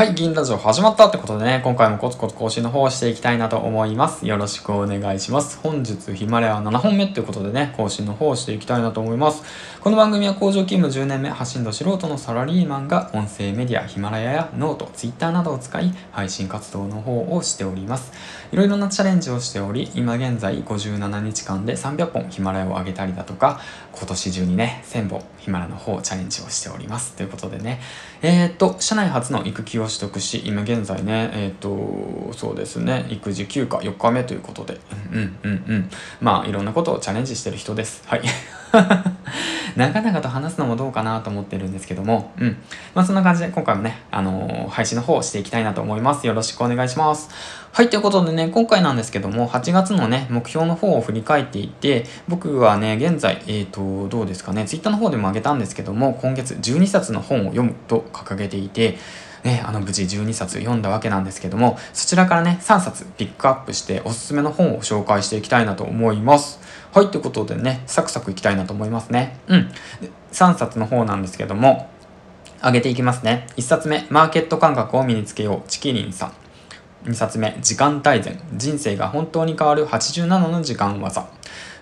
はい、銀ラジオ始まったってことでね、今回もコツコツ更新の方をしていきたいなと思います。よろしくお願いします。本日ヒマラヤ7本目っていうことでね、更新の方をしていきたいなと思います。この番組は工場勤務10年目、発信度素人のサラリーマンが音声メディア、ヒマラヤやノート、ツイッターなどを使い、配信活動の方をしております。いろいろなチャレンジをしており、今現在57日間で300本ヒマラヤを上げたりだとか、今年中にね、1000本ヒマラヤの方をチャレンジをしております。ということでね、えー、っと、社内初の育休を取得し、今現在ね、えっ、ー、と、そうですね、育児休暇4日目ということで、うんうんうん。まあ、いろんなことをチャレンジしてる人です。はい。なかなかと話すのもどうかなと思ってるんですけども、うん。まあそんな感じで今回もね、あのー、配信の方をしていきたいなと思います。よろしくお願いします。はい、ということでね、今回なんですけども、8月のね、目標の方を振り返っていて、僕はね、現在、えっ、ー、と、どうですかね、Twitter の方でも上げたんですけども、今月12冊の本を読むと掲げていて、ね、あの無事12冊読んだわけなんですけども、そちらからね、3冊ピックアップしておすすめの本を紹介していきたいなと思います。はい、ということでね、サクサクいきたいなと思いますね。うん。3冊の方なんですけども、上げていきますね。1冊目、マーケット感覚を身につけよう、チキリンさん。2冊目、時間大全。人生が本当に変わる87の時間技。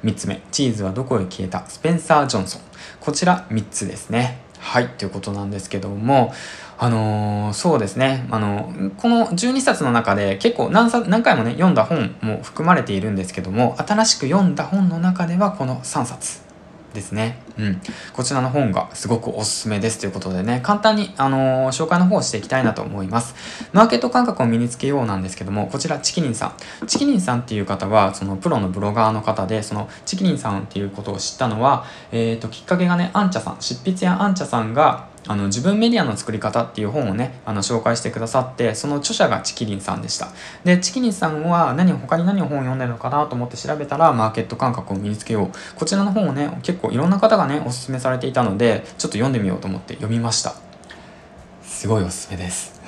3つ目、チーズはどこへ消えた？スペンサー・ジョンソン。こちら3つですね。はい、ということなんですけども、あのー、そうですね。あの、この12冊の中で結構何何回もね、読んだ本も含まれているんですけども、新しく読んだ本の中ではこの3冊ですね。うん。こちらの本がすごくおすすめですということでね、簡単に、あのー、紹介の方をしていきたいなと思います。マーケット感覚を身につけようなんですけども、こちらチキニンさん。チキニンさんっていう方は、そのプロのブロガーの方で、そのチキニンさんっていうことを知ったのは、えっ、ー、と、きっかけがね、アンチャさん、執筆やアンチャさんが、あの自分メディアの作り方っていう本をねあの紹介してくださってその著者がチキリンさんでした。でチキリンさんは何他に何を本を読んでるのかなと思って調べたらマーケット感覚を身につけよう。こちらの本をね結構いろんな方がねおすすめされていたのでちょっと読んでみようと思って読みました。すごいおすすめです。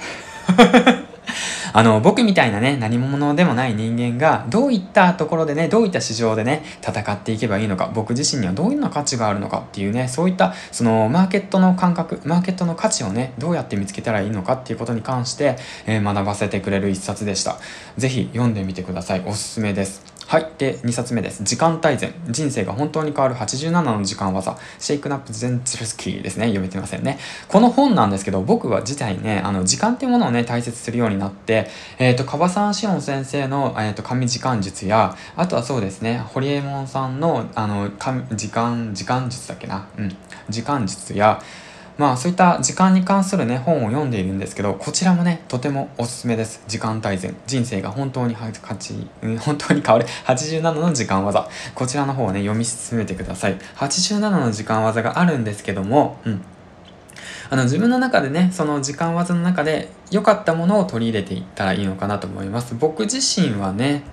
あの、僕みたいなね、何者でもない人間が、どういったところでね、どういった市場でね、戦っていけばいいのか、僕自身にはどういうの価値があるのかっていうね、そういった、その、マーケットの感覚、マーケットの価値をね、どうやって見つけたらいいのかっていうことに関して、えー、学ばせてくれる一冊でした。ぜひ読んでみてください。おすすめです。はい。で、2冊目です。時間大全。人生が本当に変わる87の時間技。シェイクナップ・ゼンツルスキーですね。読めてませんね。この本なんですけど、僕は自体ね、あの、時間っていうものをね、大切するようになって、えっ、ー、と、樺沢志音先生の、えっ、ー、と、紙時間術や、あとはそうですね、堀江門さんの、あの、時間、時間術だっけな。うん。時間術や、まあそういった時間に関するね本を読んでいるんですけどこちらもねとてもおすすめです。時間大全。人生が本当に勝ち本当に変わる。87の時間技。こちらの方をね読み進めてください。87の時間技があるんですけどもうん。あの自分の中でねその時間技の中で良かったものを取り入れていったらいいのかなと思います。僕自身はね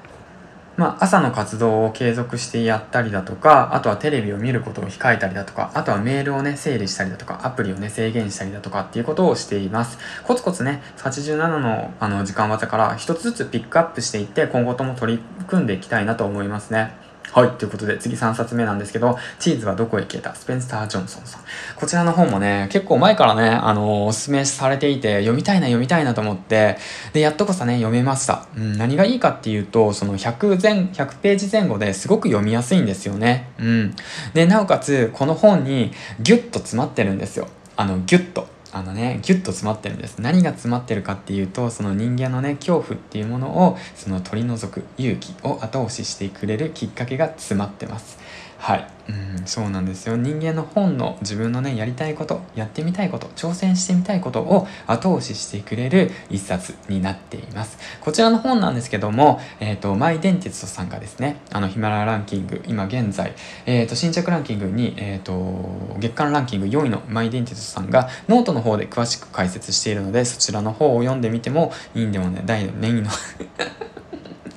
まあ、朝の活動を継続してやったりだとか、あとはテレビを見ることを控えたりだとか、あとはメールをね、整理したりだとか、アプリをね、制限したりだとかっていうことをしています。コツコツね、87のあの時間技から一つずつピックアップしていって、今後とも取り組んでいきたいなと思いますね。はい。ということで、次3冊目なんですけど、チーズはどこへ消えた？スペンサー・ジョンソンさん。こちらの本もね、結構前からね、あのー、おすすめされていて、読みたいな、読みたいなと思って、で、やっとこそね、読めました。うん、何がいいかっていうと、その100前、100ページ前後ですごく読みやすいんですよね。うん。で、なおかつ、この本にギュッと詰まってるんですよ。あの、ギュッと。あのねギュッと詰まってるんです。何が詰まってるかっていうとその人間のね恐怖っていうものをその取り除く勇気を後押ししてくれるきっかけが詰まってます。はい。うんそうなんですよ。人間の本の自分のねやりたいことやってみたいこと挑戦してみたいことを後押ししてくれる一冊になっています。こちらの本なんですけども、えっ、ー、とマイデンティストさんがですねあのヒマラヤランキング今現在、えっ、ー、と新着ランキングに、えっ、ー、と月間ランキング4位のマイデンティストさんがノートの方で詳しく解説しているのでそちらの方を読んでみてもいいんでもね大のネギの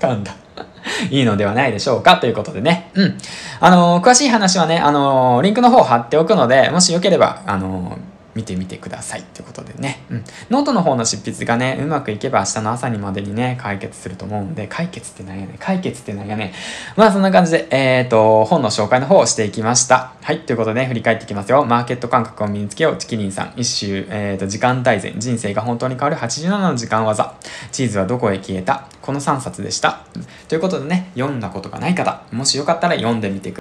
噛んだいいのではないでしょうかということでね。うん。あのー、詳しい話はね、あのー、リンクの方貼っておくので、もしよければ、あのー、見てみてくださいってことでね。うん。ノートの方の執筆がね、うまくいけば明日の朝にまでにね、解決すると思うんで、解決ってなんやね解決ってなんやねまあそんな感じで、えっ、ー、と、本の紹介の方をしていきました。はい。ということで、ね、振り返っていきますよ。マーケット感覚を身につけよう。チキリンさん。一周、えっ、ー、と、時間大全。人生が本当に変わる87の時間技。チーズはどこへ消えた？この3冊でした。ということでね、読んだことがない方、もしよかったら読んでみてください。